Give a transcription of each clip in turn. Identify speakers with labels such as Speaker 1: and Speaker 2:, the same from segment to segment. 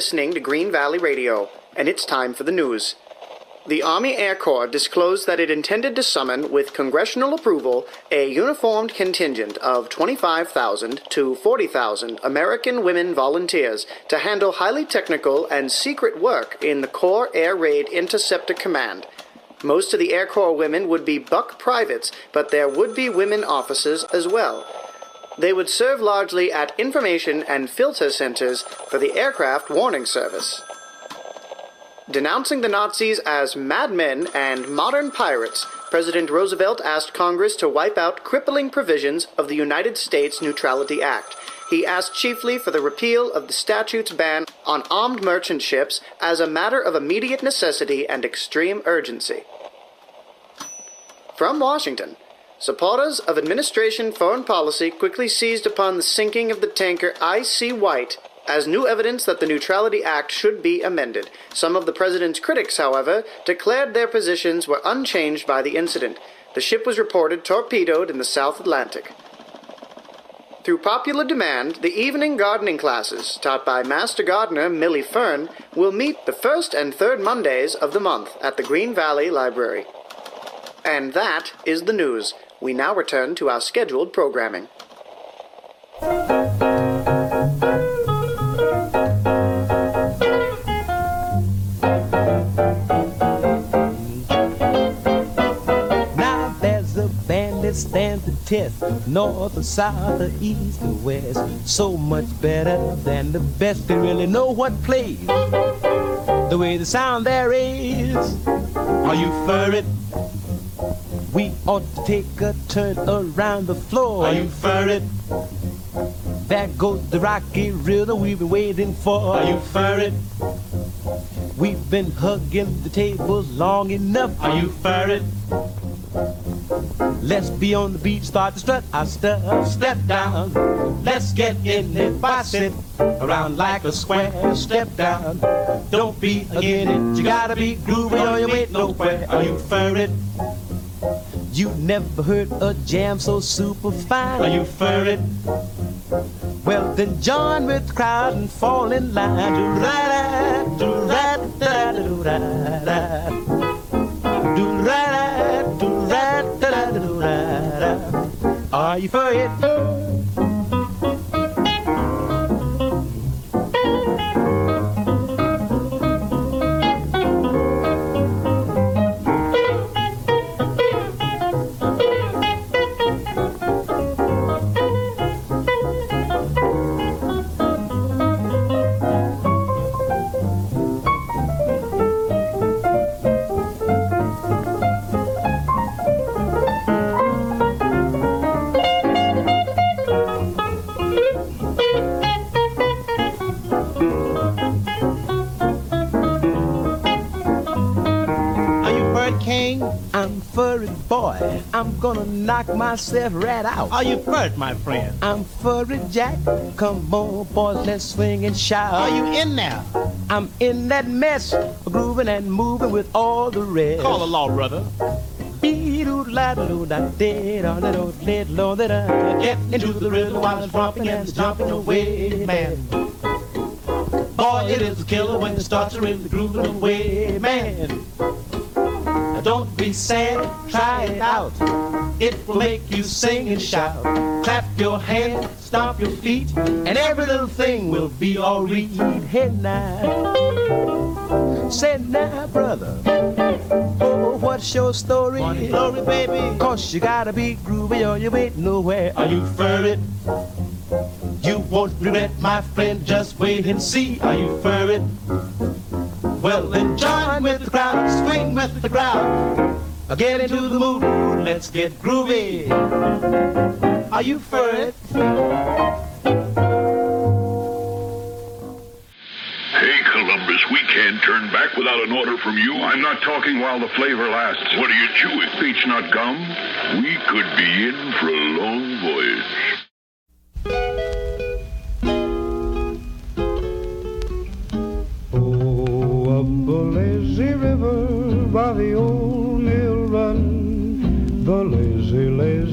Speaker 1: Listening to Green Valley Radio, and it's time for the news. The Army Air Corps disclosed that it intended to summon, with congressional approval, a uniformed contingent of 25,000 to 40,000 American women volunteers to handle highly technical and secret work in the Corps Air Raid Interceptor Command. Most of the Air Corps women would be buck privates, but there would be women officers as well. They would serve largely at information and filter centers for the Aircraft Warning Service. Denouncing the Nazis as madmen and modern pirates, President Roosevelt asked Congress to wipe out crippling provisions of the United States Neutrality Act. He asked chiefly for the repeal of the statute's ban on armed merchant ships as a matter of immediate necessity and extreme urgency. From Washington, Supporters of administration foreign policy quickly seized upon the sinking of the tanker I.C. White as new evidence that the Neutrality Act should be amended. Some of the president's critics, however, declared their positions were unchanged by the incident. The ship was reported torpedoed in the South Atlantic. Through popular demand, the evening gardening classes, taught by Master Gardener Millie Fern, will meet the first and third Mondays of the month at the Green Valley Library. And that is the news. We now return to our scheduled programming.
Speaker 2: Now there's a band that stands the test, north or south or east or west. So much better than the best. They really know what plays. The way the sound there is. Are you for it? We ought to take a turn around the floor.
Speaker 3: Are you for it?
Speaker 2: There goes the rocky rhythm we've been waiting for.
Speaker 3: Are you for it?
Speaker 2: We've been hugging the tables long enough.
Speaker 3: Are you for it?
Speaker 2: Let's be on the beat, start to strut our stuff.
Speaker 3: Step down, let's get in it. Boss it around like a square. Step down, don't be again it. You gotta be groovy or you ain't nowhere. Are you for it?
Speaker 2: You never heard a jam so super fine.
Speaker 3: Are you for it?
Speaker 2: Well, then join with the crowd and fall in line. Do-ra-da, do-ra-da, do-ra-da. Do-ra-da, do-ra-da, do-ra-da. Are you for it? Are knock myself right out.
Speaker 3: Are you it, my friend?
Speaker 2: I'm it, Jack. Come on, boys, let's swing and shout.
Speaker 3: Are you in there?
Speaker 2: I'm in that mess, grooving and moving with all the rest.
Speaker 3: Call the law, brother.
Speaker 2: Get into the rhythm while it's romping and it's jumping away, man.
Speaker 3: Boy, it is a killer when it starts to really grooving away, man. Be sad, try it out. It will make you sing and shout. Clap your hands, stomp your feet, and every little thing will be all right.
Speaker 2: Hey now, say now, brother. Oh, what's your story?
Speaker 3: Funny story, baby.
Speaker 2: Cause you gotta be groovy or you ain't nowhere.
Speaker 3: Are you it? You won't regret, my friend. Just wait and see. Are you for it? Well, then join with the crowd, swing with the crowd. Get into the mood, let's get groovy. Are you for it?
Speaker 4: Hey, Columbus, we can't turn back without an order from you. I'm not talking while the flavor lasts. What are you chewing? Beech-Nut gum? We could be in for a long voyage.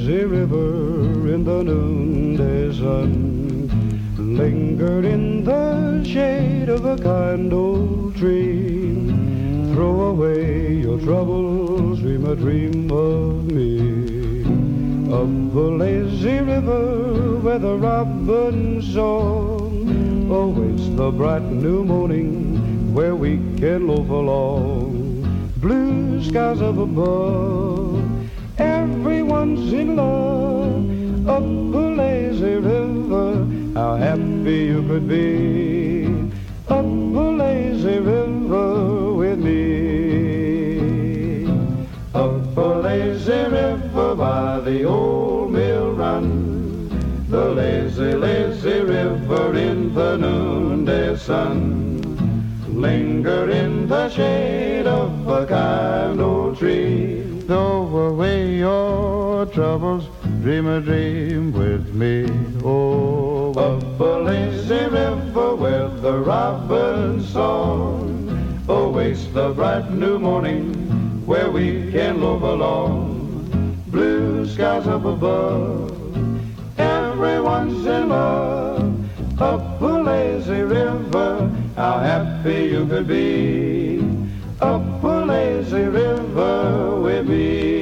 Speaker 5: Lazy, river in the noonday sun.
Speaker 6: lingered in the shade of a kind old tree. Throw away your troubles, dream a dream of me. Up the lazy river where the robin song awaits the bright new morning where we can loaf along. Blue skies up above, everyone's in love. Up the lazy river, how happy you could be. Up the lazy river with me. Up the lazy river by the old mill run. The lazy, lazy river in the noonday sun. Linger in the shade of a kind old tree. Throw away your troubles, dream a dream with me. Oh, up a lazy river where the robin song awaits the bright new morning where we can love along. Blue skies up above, everyone's in love. Up a lazy river, how happy you could be. Up a lazy river with me.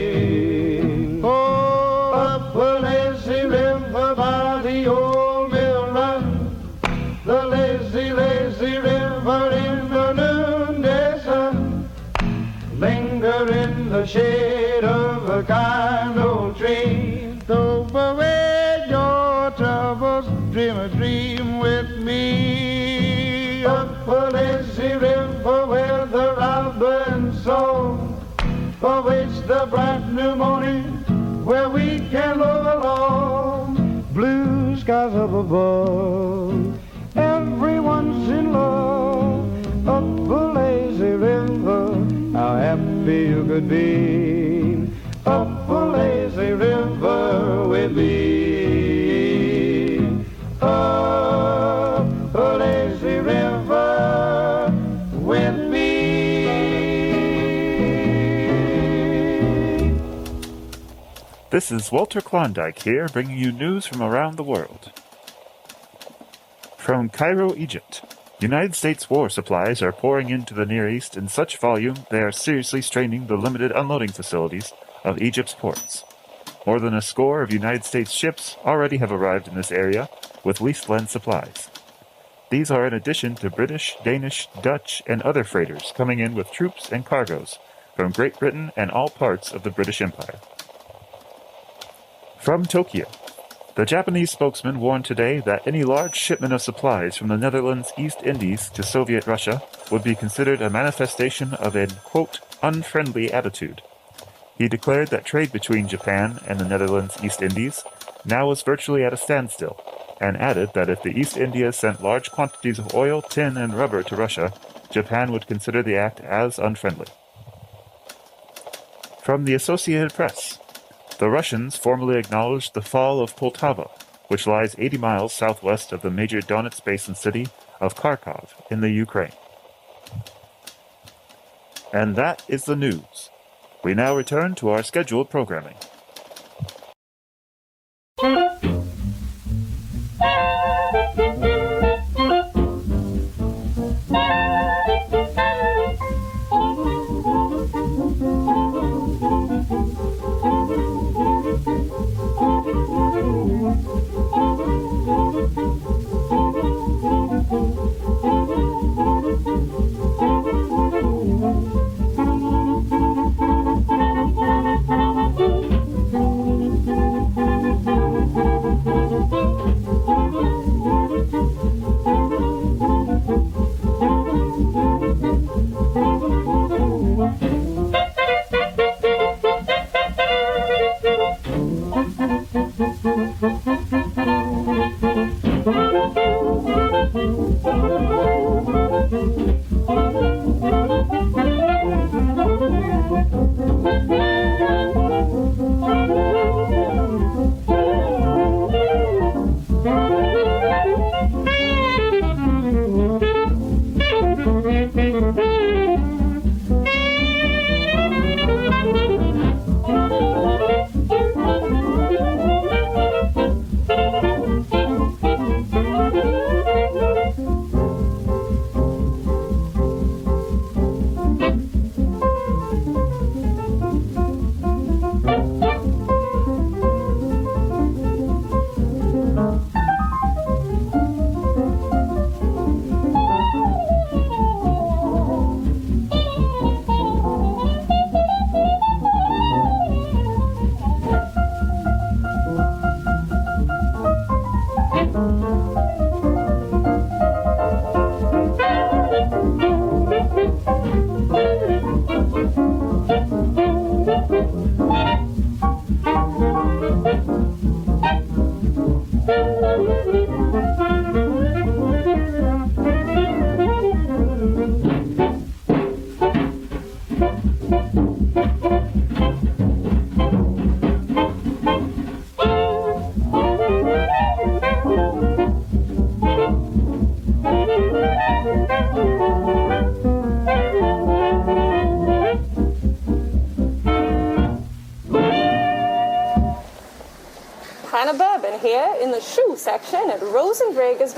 Speaker 6: The shade of a kind old tree. Throw away your troubles, dream a dream with me. Up a lazy river where the robin song awaits the bright new morning where we can love along. Blue skies up above, everyone's in love. Up how happy you could be. Up a lazy river with me. Up a lazy river with me.
Speaker 7: This is Walter Klondike here, bringing you news from around the world. From Cairo, Egypt. United States war supplies are pouring into the Near East in such volume they are seriously straining the limited unloading facilities of Egypt's ports. More than a score of United States ships already have arrived in this area with lease-lend supplies. These are in addition to British, Danish, Dutch, and other freighters coming in with troops and cargoes from Great Britain and all parts of the British Empire. From Tokyo. The Japanese spokesman warned today that any large shipment of supplies from the Netherlands East Indies to Soviet Russia would be considered a manifestation of an, quote, unfriendly attitude. He declared that trade between Japan and the Netherlands East Indies now was virtually at a standstill, and added that if the East Indies sent large quantities of oil, tin, and rubber to Russia, Japan would consider the act as unfriendly. From the Associated Press. The Russians formally acknowledged the fall of Poltava, which lies 80 miles southwest of the major Donetsk basin city of Kharkov in the Ukraine. And that is the news. We now return to our scheduled programming.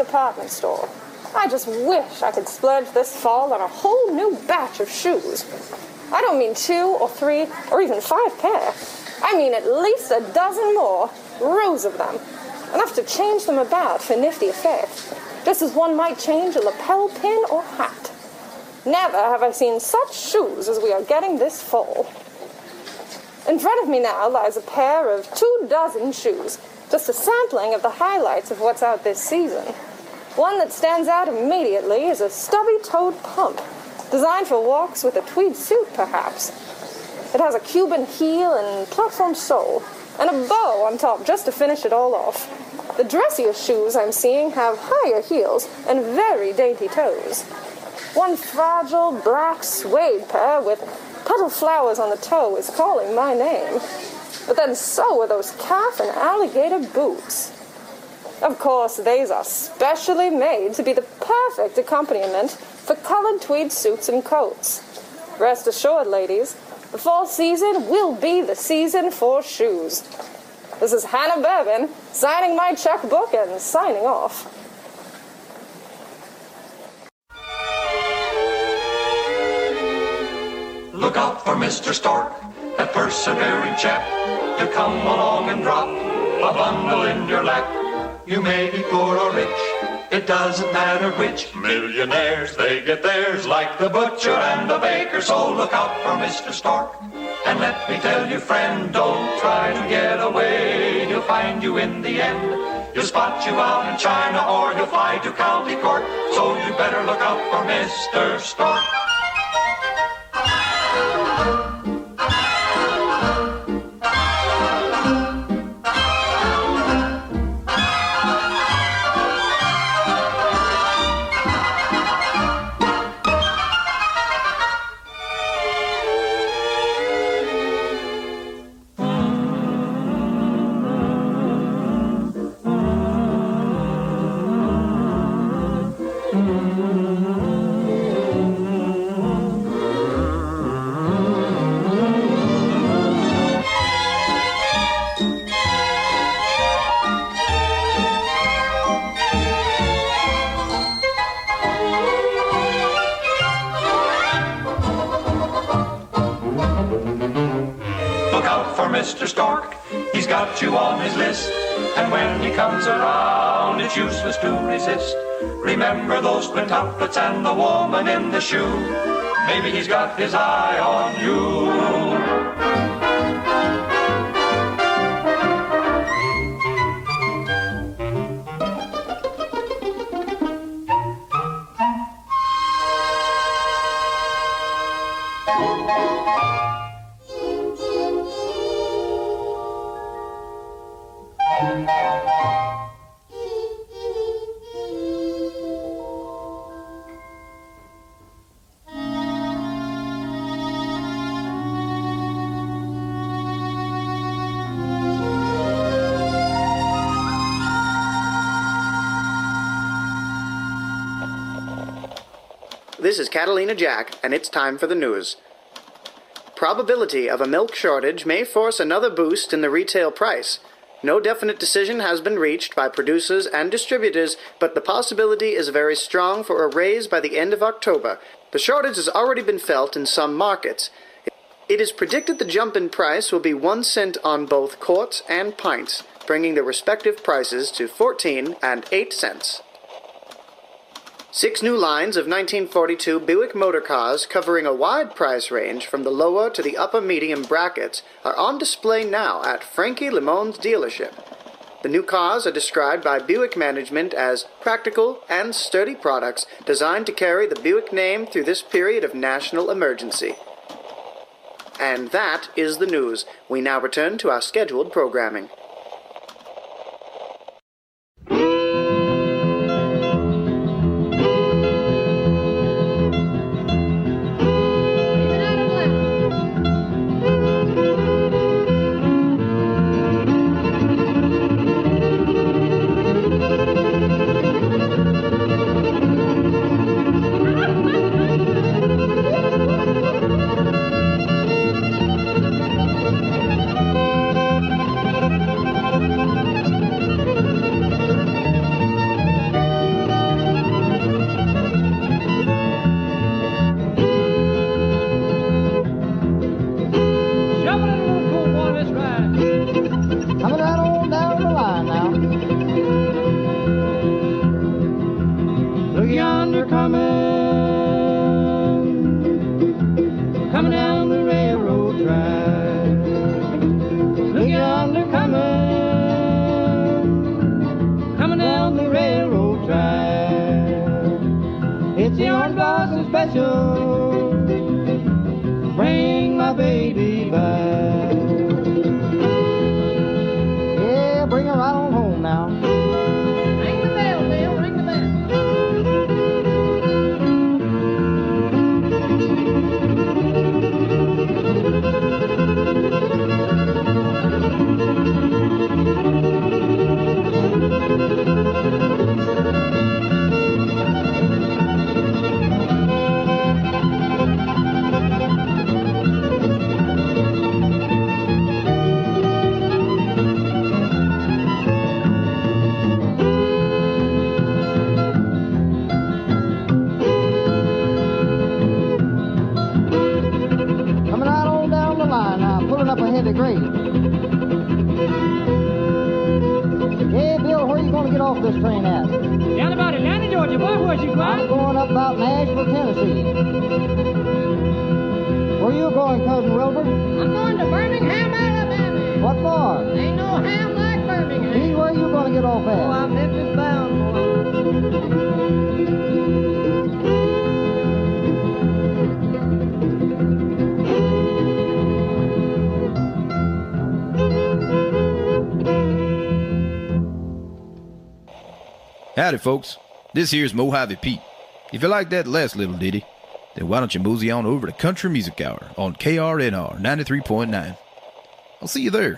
Speaker 8: Department store. I just wish I could splurge this fall on a whole new batch of shoes. I don't mean two or three or even five pair. I mean at least a dozen more, rows of them. Enough to change them about for nifty effect, just as one might change a lapel pin or hat. Never have I seen such shoes as we are getting this fall. In front of me now lies a pair of two dozen shoes, just a sampling of the highlights of what's out this season. One that stands out immediately is a stubby toed pump, designed for walks with a tweed suit, perhaps. It has a Cuban heel and platform sole, and a bow on top just to finish it all off. The dressiest shoes I'm seeing have higher heels and very dainty toes. One fragile black suede pair with petal flowers on the toe is calling my name. But then so are those calf and alligator boots. Of course, these are specially made to be the perfect accompaniment for colored tweed suits and coats. Rest assured, ladies, the fall season will be the season for shoes. This is Hannah Bourbon signing my checkbook and signing off.
Speaker 9: Look out for Mr. Stork, that persevering chap. He'll come along and drop a bundle in your lap. You may be poor or rich, it doesn't matter which. Millionaires, they get theirs like the butcher and the baker. So look out for Mr. Stork. And let me tell you, friend, don't try to get away. He'll find you in the end. He'll spot you out in China or he'll fly to county court. So you better look out for Mr. Stork. He's got you on his list. And when he comes around, it's useless to resist. Remember those quintuplets and the woman in the shoe. Maybe he's got his eye on you.
Speaker 1: This is Catalina Jack, and it's time for the news. Probability of a milk shortage may force another boost in the retail price. No definite decision has been reached by producers and distributors, but the possibility is very strong for a raise by the end of October. The shortage has already been felt in some markets. It is predicted the jump in price will be one cent on both quarts and pints, bringing the respective prices to 14 and 8 cents. Six new lines of 1942 Buick motor cars covering a wide price range from the lower to the upper medium brackets are on display now at Frankie Limone's dealership. The new cars are described by Buick management as practical and sturdy products designed to carry the Buick name through this period of national emergency. And that is the news. We now return to our scheduled programming.
Speaker 2: going, Cousin Wilbur?
Speaker 10: I'm going to Birmingham, Alabama.
Speaker 2: What for?
Speaker 10: Ain't no ham like Birmingham.
Speaker 2: See, where you going to get off at?
Speaker 10: Oh, I'm Memphis bound, boy.
Speaker 11: Howdy, folks. This here's Mojave Pete. If you like that last little ditty, then why don't you mosey on over to Country Music Hour on KRNR 93.9? I'll see you there.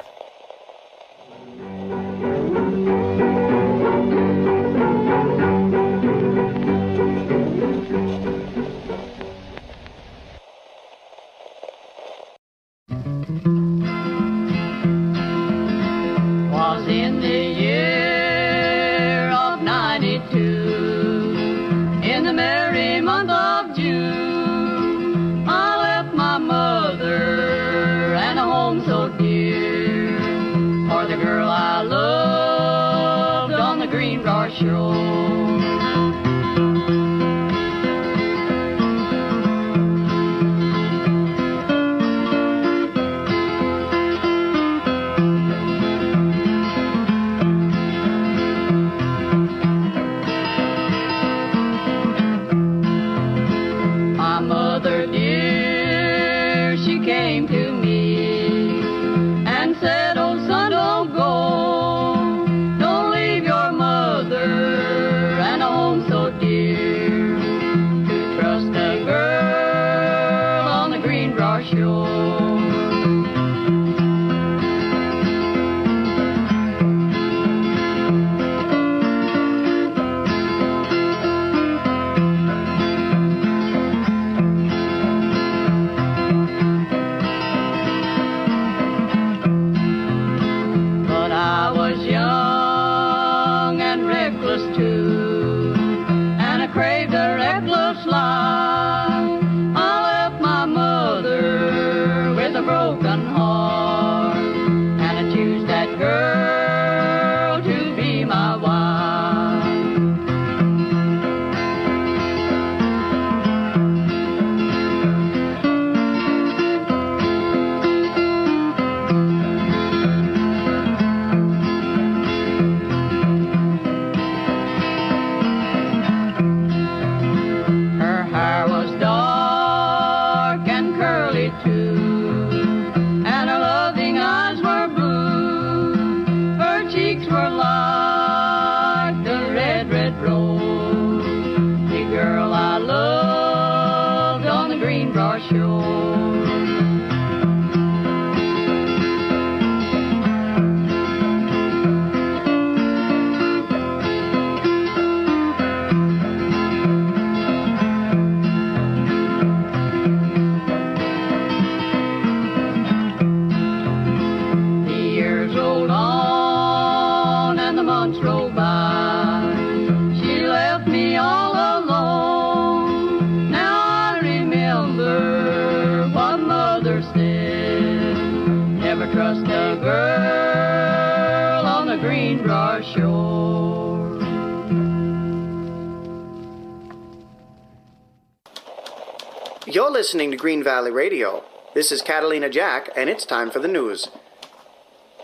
Speaker 1: You're listening to Green Valley Radio. This is Catalina Jack, and it's time for the news.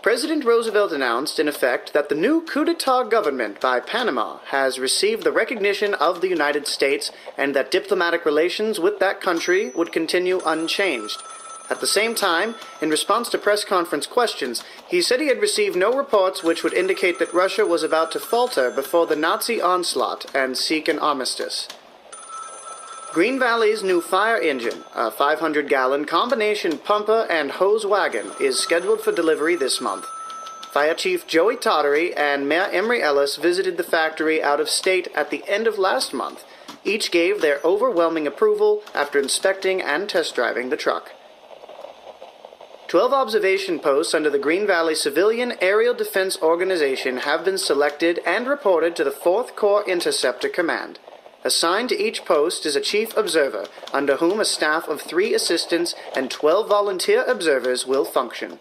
Speaker 1: President Roosevelt announced, in effect, that the new coup d'etat government by Panama has received the recognition of the United States and that diplomatic relations with that country would continue unchanged. At the same time, in response to press conference questions, he said he had received no reports which would indicate that Russia was about to falter before the Nazi onslaught and seek an armistice. Green Valley's new fire engine, a 500 gallon combination pumper and hose wagon, is scheduled for delivery this month. Fire Chief Joey Tottery and Mayor Emery Ellis visited the factory out of state at the end of last month. Each gave their overwhelming approval after inspecting and test driving the truck. Twelve observation posts under the Green Valley Civilian Aerial Defense Organization have been selected and reported to the 4th Corps Interceptor Command. Assigned to each post is a chief observer, under whom a staff of three assistants and 12 volunteer observers will function.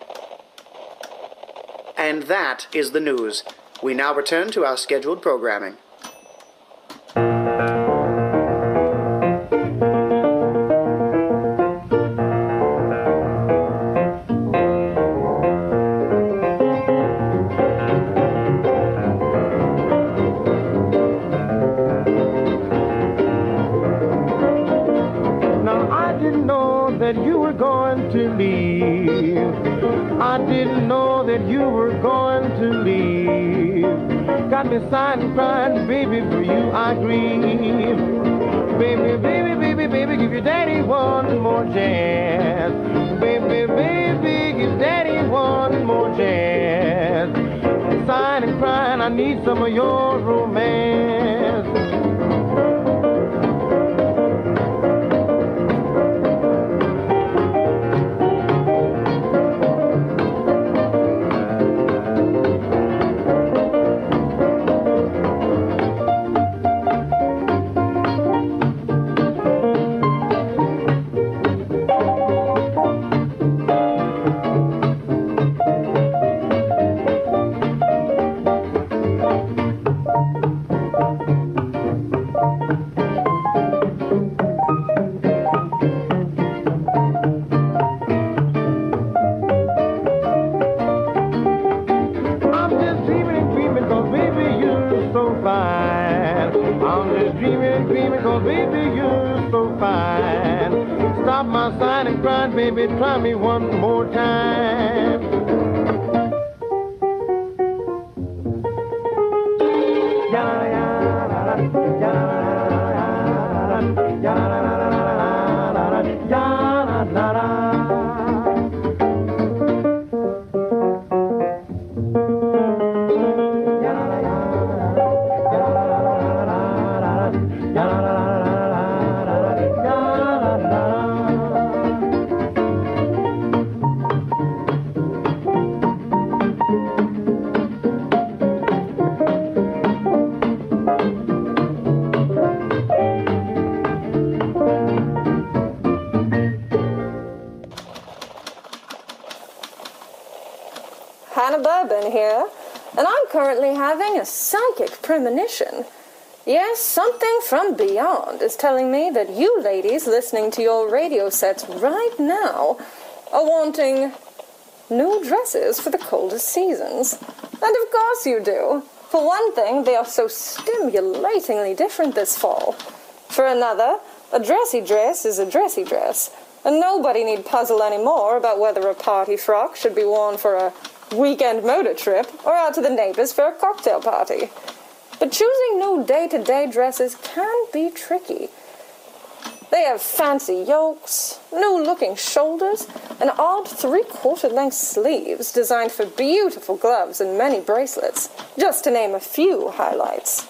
Speaker 1: And that is the news. We now return to our scheduled programming.
Speaker 12: Me sighing, crying, baby, for you I grieve. Baby, baby, baby, baby, give your daddy one more chance. Baby, baby, give daddy one more chance. Sighing and crying, I need some of your romance.
Speaker 8: From beyond is telling me that you ladies listening to your radio sets right now are wanting new dresses for the coldest seasons. And of course you do. For one thing, they are so stimulatingly different this fall. For another, a dressy dress is a dressy dress, and nobody need puzzle anymore about whether a party frock should be worn for a weekend motor trip or out to the neighbors for a cocktail party. But choosing new day to day dresses can be tricky. They have fancy yokes, new looking shoulders, and odd three quarter length sleeves designed for beautiful gloves and many bracelets, just to name a few highlights.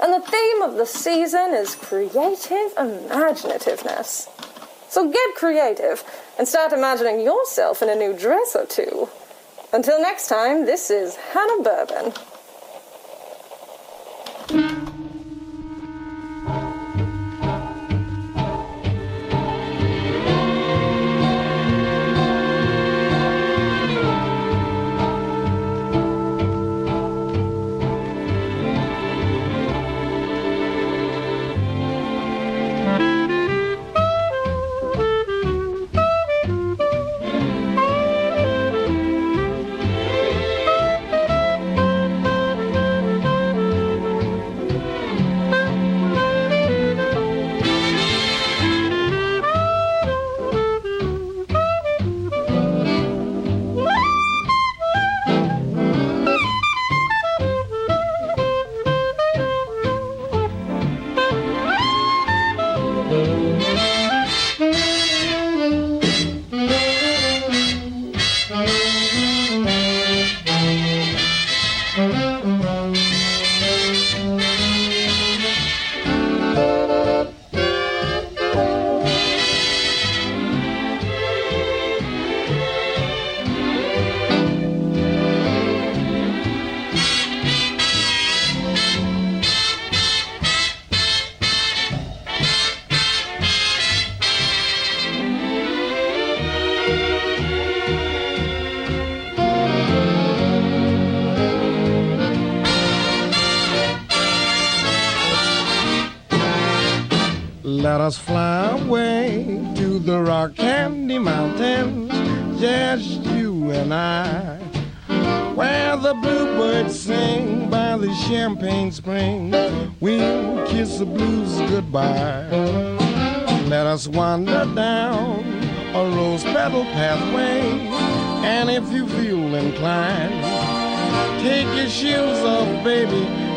Speaker 8: And the theme of the season is creative imaginativeness. So get creative and start imagining yourself in a new dress or two. Until next time, this is Hannah Bourbon.
Speaker 13: Let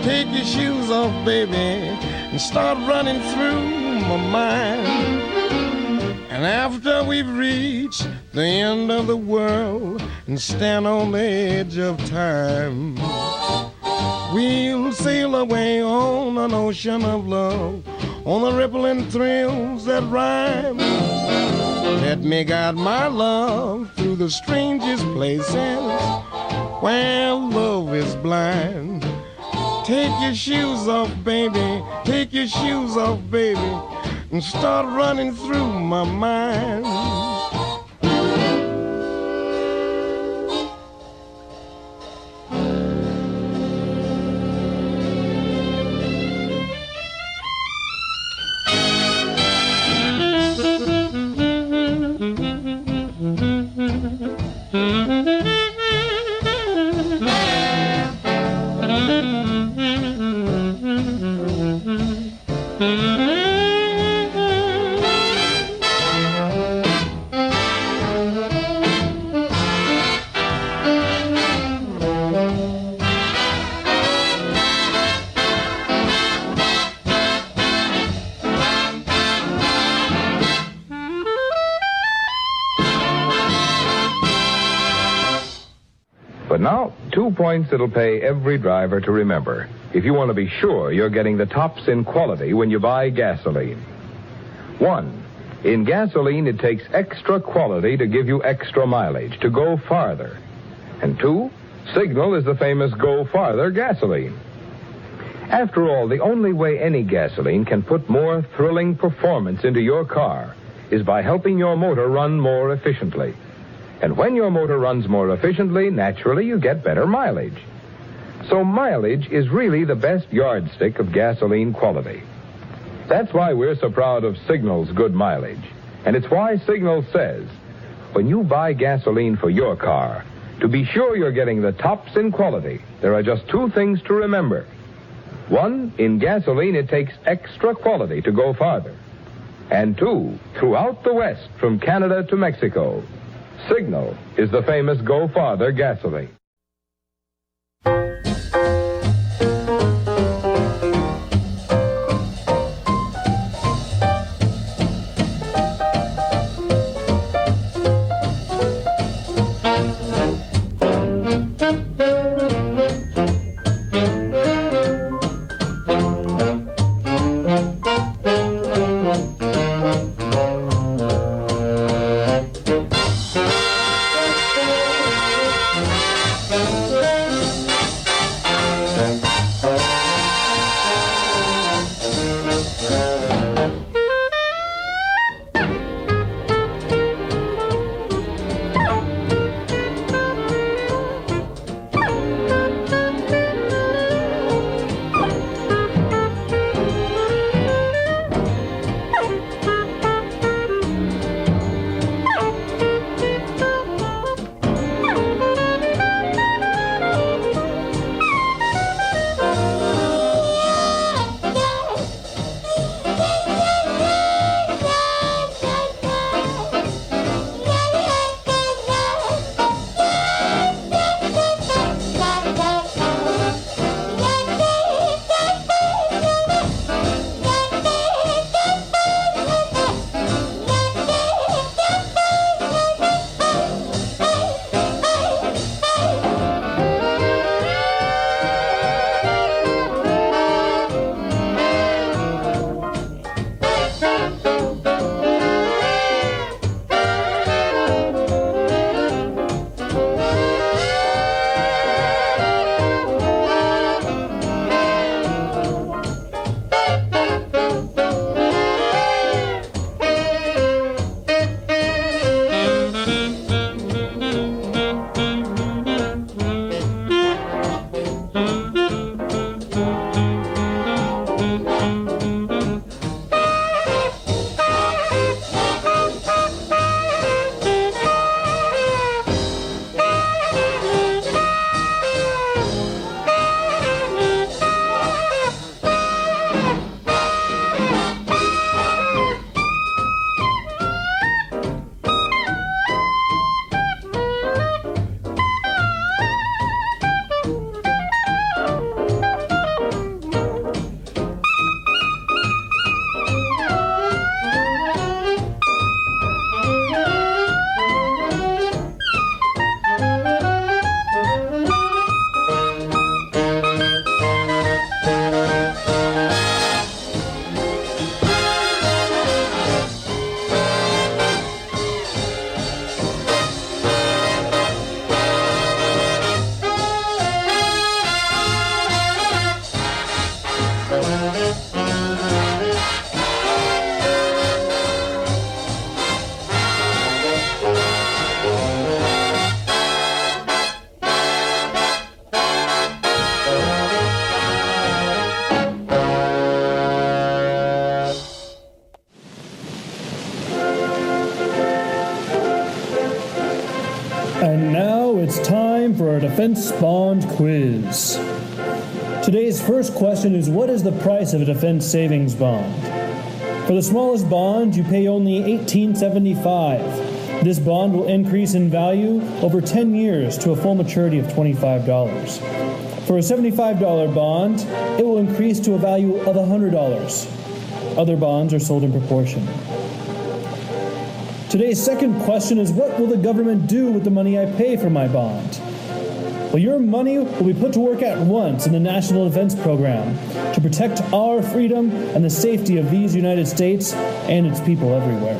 Speaker 13: take your shoes off, baby, and start running through my mind. And after we've reached the end of the world and stand on the edge of time, we'll sail away on an ocean of love, on the rippling thrills that rhyme. Let me guide my love through the strangest places where love is blind. Take your shoes off, baby. Take your shoes off, baby. And start running through my mind.
Speaker 14: Points it'll pay every driver to remember if you want to be sure you're getting the tops in quality when you buy gasoline. One, in gasoline, it takes extra quality to give you extra mileage, to go farther. And two, Signal is the famous Go Farther gasoline. After all, the only way any gasoline can put more thrilling performance into your car is by helping your motor run more efficiently. And when your motor runs more efficiently, naturally you get better mileage. So mileage is really the best yardstick of gasoline quality. That's why we're so proud of Signal's good mileage. And it's why Signal says, when you buy gasoline for your car, to be sure you're getting the tops in quality, there are just two things to remember. One, in gasoline, it takes extra quality to go farther. And two, throughout the West, from Canada to Mexico, Signal is the famous Go Farther gasoline.
Speaker 15: Defense bond quiz. Today's first question is What is the price of a defense savings bond? For the smallest bond, you pay only $18.75. This bond will increase in value over 10 years to a full maturity of $25. For a $75 bond, it will increase to a value of $100. Other bonds are sold in proportion. Today's second question is What will the government do with the money I pay for my bond? Well, your money will be put to work at once in the National Defense Program to protect our freedom and the safety of these United States and its people everywhere.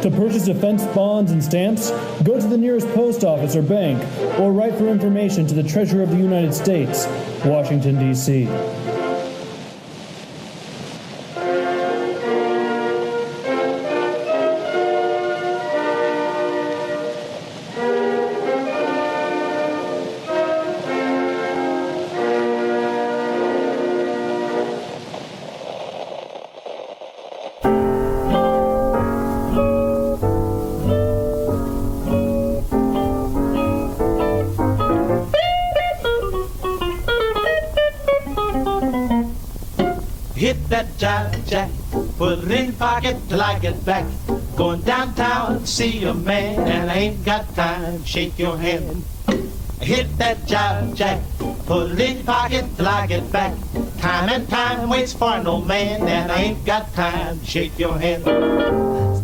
Speaker 15: To purchase defense bonds and stamps, go to the nearest post office or bank, or write for information to the Treasurer of the United States, Washington, D.C.
Speaker 3: it your pocket till I get back. Going downtown to see a man, and I ain't got time. Shake your hand. Hit that jive jack, put it in pocket till I get back. Time and time waits for no man, and I ain't got time. Shake your hand.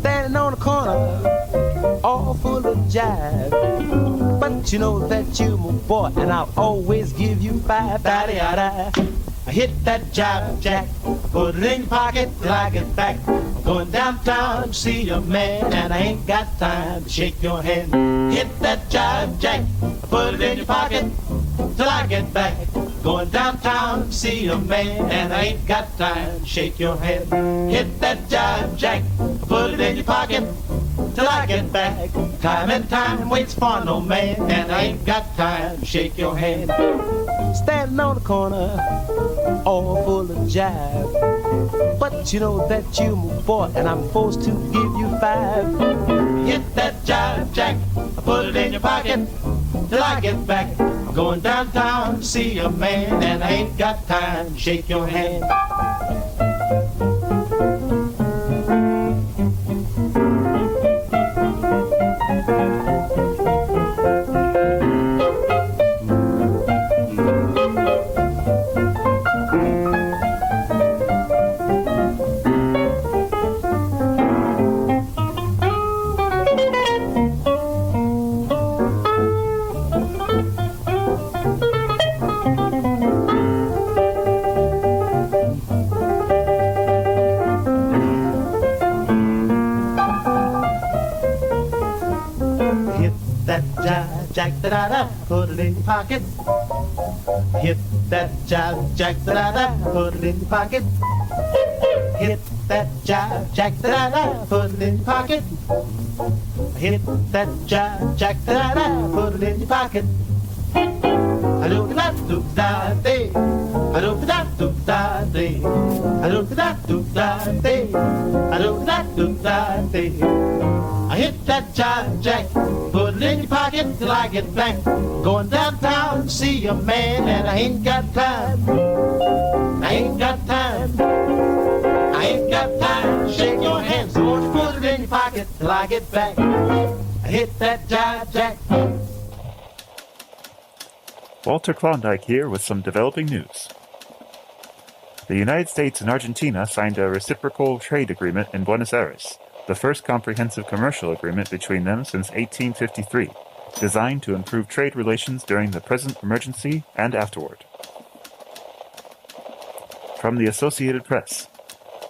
Speaker 2: Standing on the corner, all full of jive. But you know that you my boy, and I'll always give you five.
Speaker 3: Da-da-da-da. I hit that jive jack, put it in pocket till I get back. Going downtown to see a man, and I ain't got time to shake your hand. Hit that jive jack, put it in your pocket till I get back. Going downtown to see a man, and I ain't got time to shake your hand. Hit that jive jack, put it in your pocket till I get back. Time and time waits for no man, and I ain't got time shake your hand.
Speaker 2: Standing on the corner, all full of jive. But you know that you move boy, and I'm forced to give you five.
Speaker 3: Hit that jive jack, put it in your pocket till I get back. I'm going downtown to see a man, and I ain't got time shake your hand. Pocket. Hit that jive jack da da da, put it in your pocket. Hit that jive jack da da da, put it in your pocket. Hit that jive jack da da da, put it in your pocket. Do da do da day. Do da do da day. Do da do da day. Do da do da day. I hit that jive jack, I get back. Going downtown to see a man, and I ain't got time. I ain't got time. I ain't got time. Shake your hands, so put it in your pocket till I get back. I hit that jive jack.
Speaker 7: Walter Klondike here with some developing news. The United States and Argentina signed a reciprocal trade agreement in Buenos Aires, the first comprehensive commercial agreement between them since 1853, designed to improve trade relations during the present emergency and afterward. From the Associated Press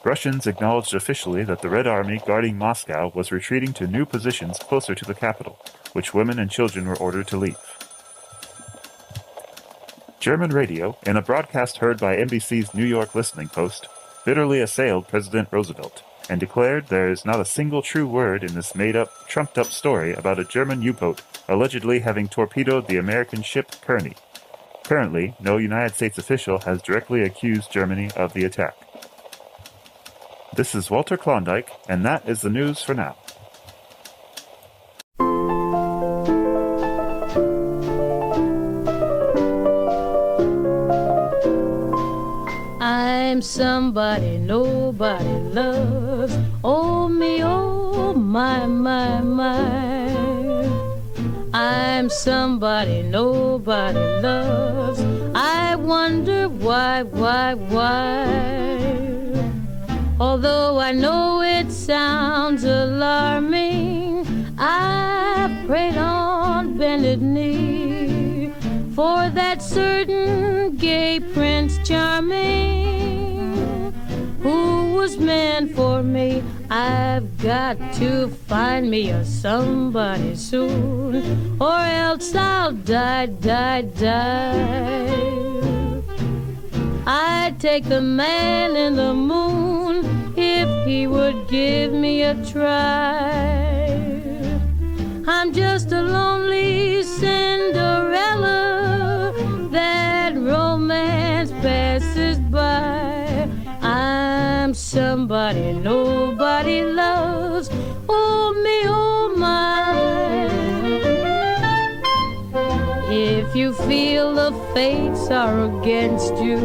Speaker 7: Russians acknowledged officially that the Red Army guarding Moscow was retreating to new positions closer to the capital, which women and children were ordered to leave. German radio, in a broadcast heard by NBC's New York Listening Post, bitterly assailed President Roosevelt and declared there is not a single true word in this made up, trumped up story about a German U boat allegedly having torpedoed the American ship Kearny. Currently, no United States official has directly accused Germany of the attack. This is Walter Klondike, and that is the news for now.
Speaker 16: I'm somebody nobody loves. Oh, me, oh, my, my, my. I'm somebody nobody loves. I wonder why, why, why. Although I know it sounds alarming, I prayed on bended knee for that certain gay Prince Charming who was meant for me. I've got to find me a somebody soon, or else I'll die, die, die. I'd take the man in the moon if he would give me a try. I'm just a lonely somebody nobody loves. Oh, me, oh, my. If you feel the fates are against you,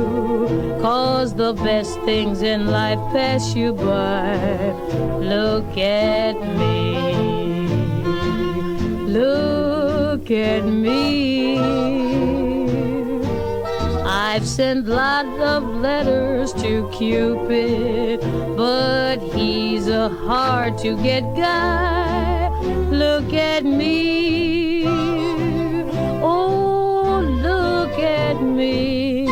Speaker 16: cause the best things in life pass you by, look at me. Look at me. I've sent lots of letters to Cupid, but he's a hard to get guy. Look at me. Oh, look at me.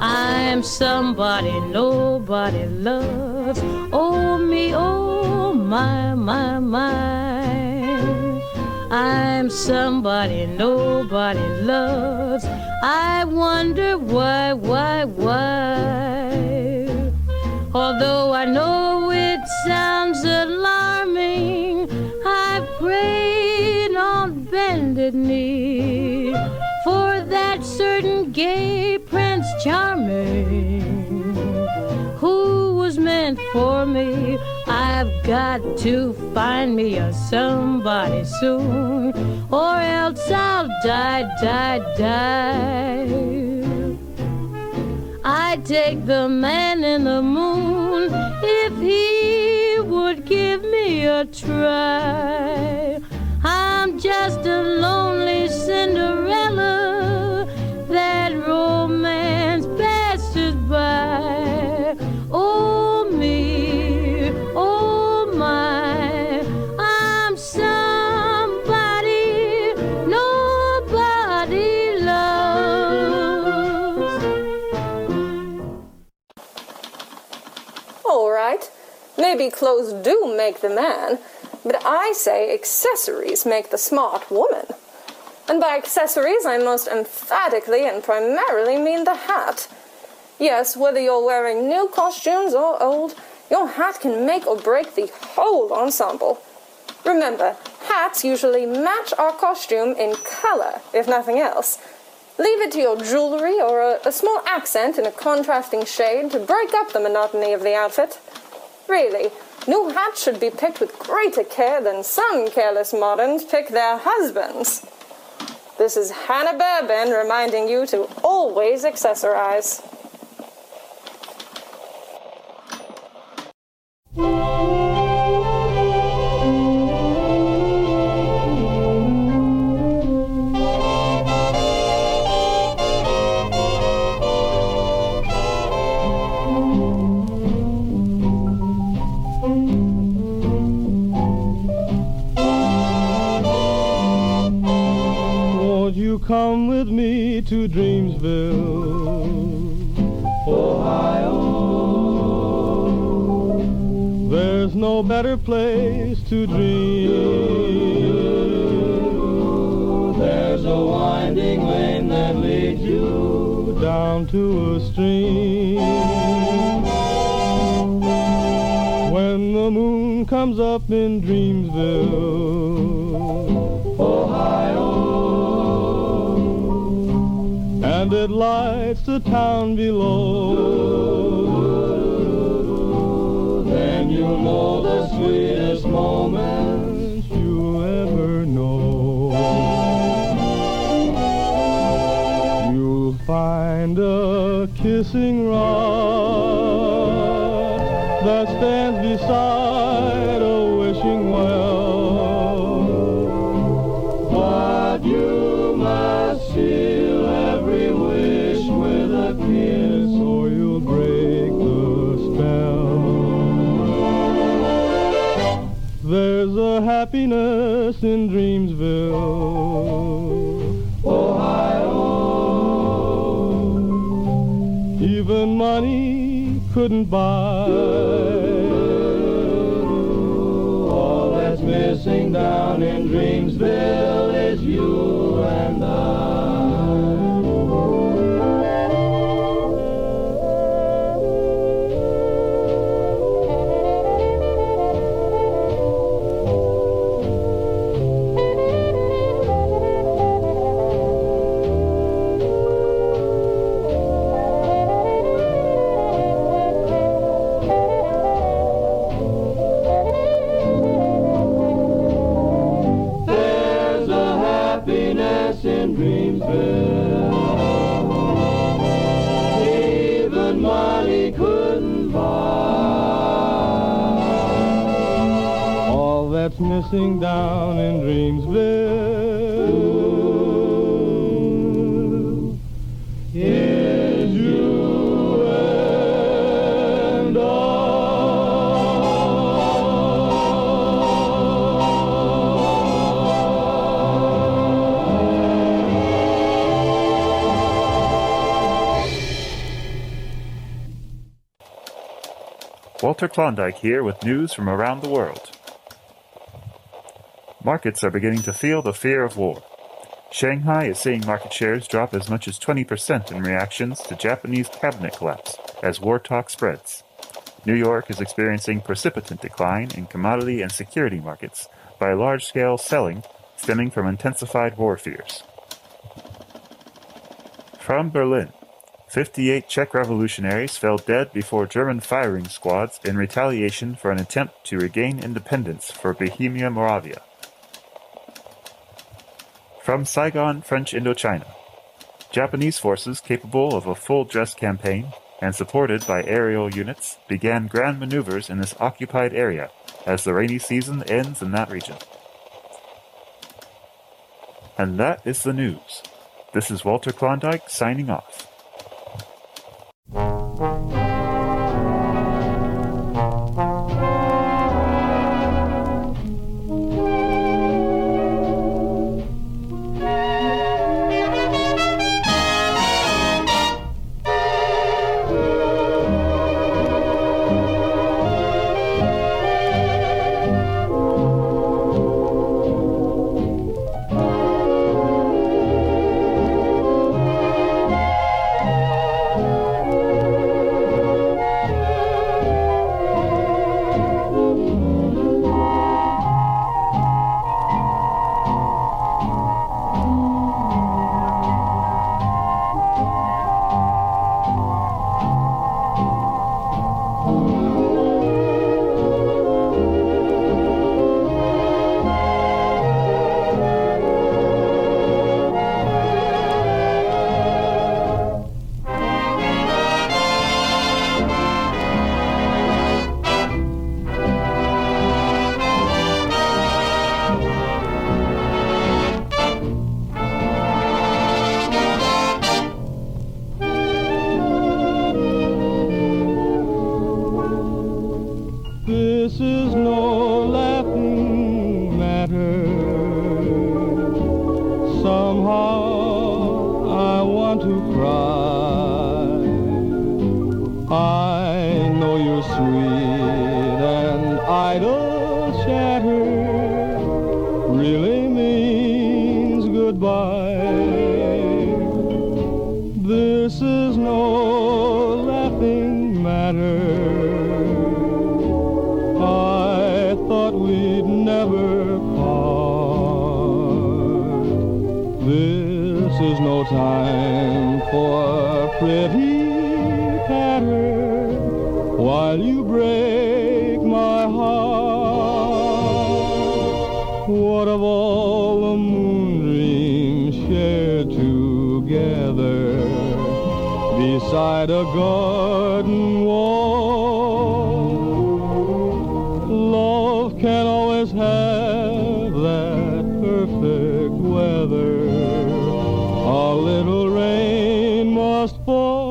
Speaker 16: I'm somebody nobody loves. Oh, me, oh, my, my, my. I'm somebody nobody loves. I wonder why, why, why. Although I know it sounds alarming, I prayed on bended knee for that certain gay Prince Charming who was meant for me. I've got to find me a somebody soon, or else I'll die, die, die. I'd take the man in the moon if he would give me a try. I'm just a lonely Cinderella
Speaker 8: Maybe clothes do make the man, but I say accessories make the smart woman. And by accessories, I most emphatically and primarily mean the hat. Yes, whether you're wearing new costumes or old, your hat can make or break the whole ensemble. Remember, hats usually match our costume in color, if nothing else. Leave it to your jewelry or a, a small accent in a contrasting shade to break up the monotony of the outfit. Really, new hats should be picked with greater care than some careless moderns pick their husbands. This is Hannah Bourbon reminding you to always accessorize.
Speaker 5: Come with me to Dreamsville, Ohio? There's no better place to dream. There's a winding lane that leads you down to a stream. When the moon comes up in Dreamsville, Ohio, and it lights the town below, then you'll know the sweetest moments you ever know. You'll find a kissing rod that stands beside Happiness in Dreamsville, Ohio. Even money couldn't buy. All that's missing down in Dreamsville is you down in Dreamsville is you and
Speaker 7: Walter Klondike here with news from around the world. Markets are beginning to feel the fear of war. Shanghai is seeing market shares drop as much as 20% in reactions to Japanese cabinet collapse as war talk spreads. New York is experiencing precipitant decline in commodity and security markets by large scale selling stemming from intensified war fears. From Berlin, 58 Czech revolutionaries fell dead before German firing squads in retaliation for an attempt to regain independence for Bohemia Moravia. From Saigon, French Indochina, Japanese forces capable of a full dress campaign and supported by aerial units began grand maneuvers in this occupied area as the rainy season ends in that region. And that is the news. This is Walter Klondike signing off.
Speaker 5: Rain must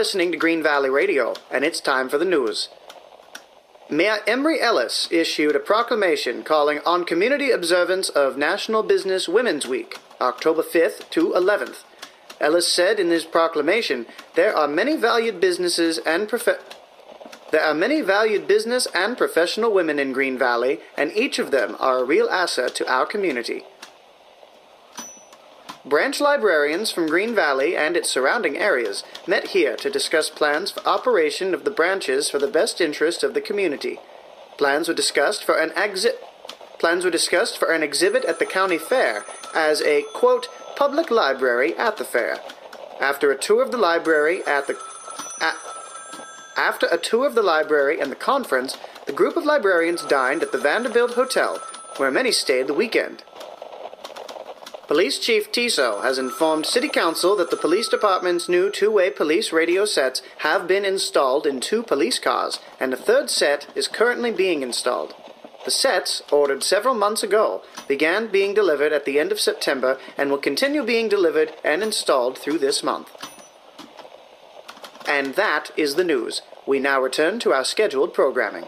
Speaker 1: listening to Green Valley Radio, and it's time for the news. Mayor Emery Ellis issued a proclamation calling on community observance of National Business Women's Week, October 5th to 11th. Ellis said in his proclamation, "There are many valued businesses and prof- there are many valued business and professional women in Green Valley, and each of them are a real asset to our community." Branch librarians from Green Valley and its surrounding areas met here to discuss plans for operation of the branches for the best interest of the community. Plans were discussed for an exi- Plans were discussed for an exhibit at the county fair as a quote public library at the fair. After a tour of the library at the a- after a tour of the library and the conference, the group of librarians dined at the Vanderbilt Hotel, where many stayed the weekend. Police Chief Tiso has informed City Council that the police department's new two-way police radio sets have been installed in two police cars, and a third set is currently being installed. The sets, ordered several months ago, began being delivered at the end of September and will continue being delivered and installed through this month. And that is the news. We now return to our scheduled programming.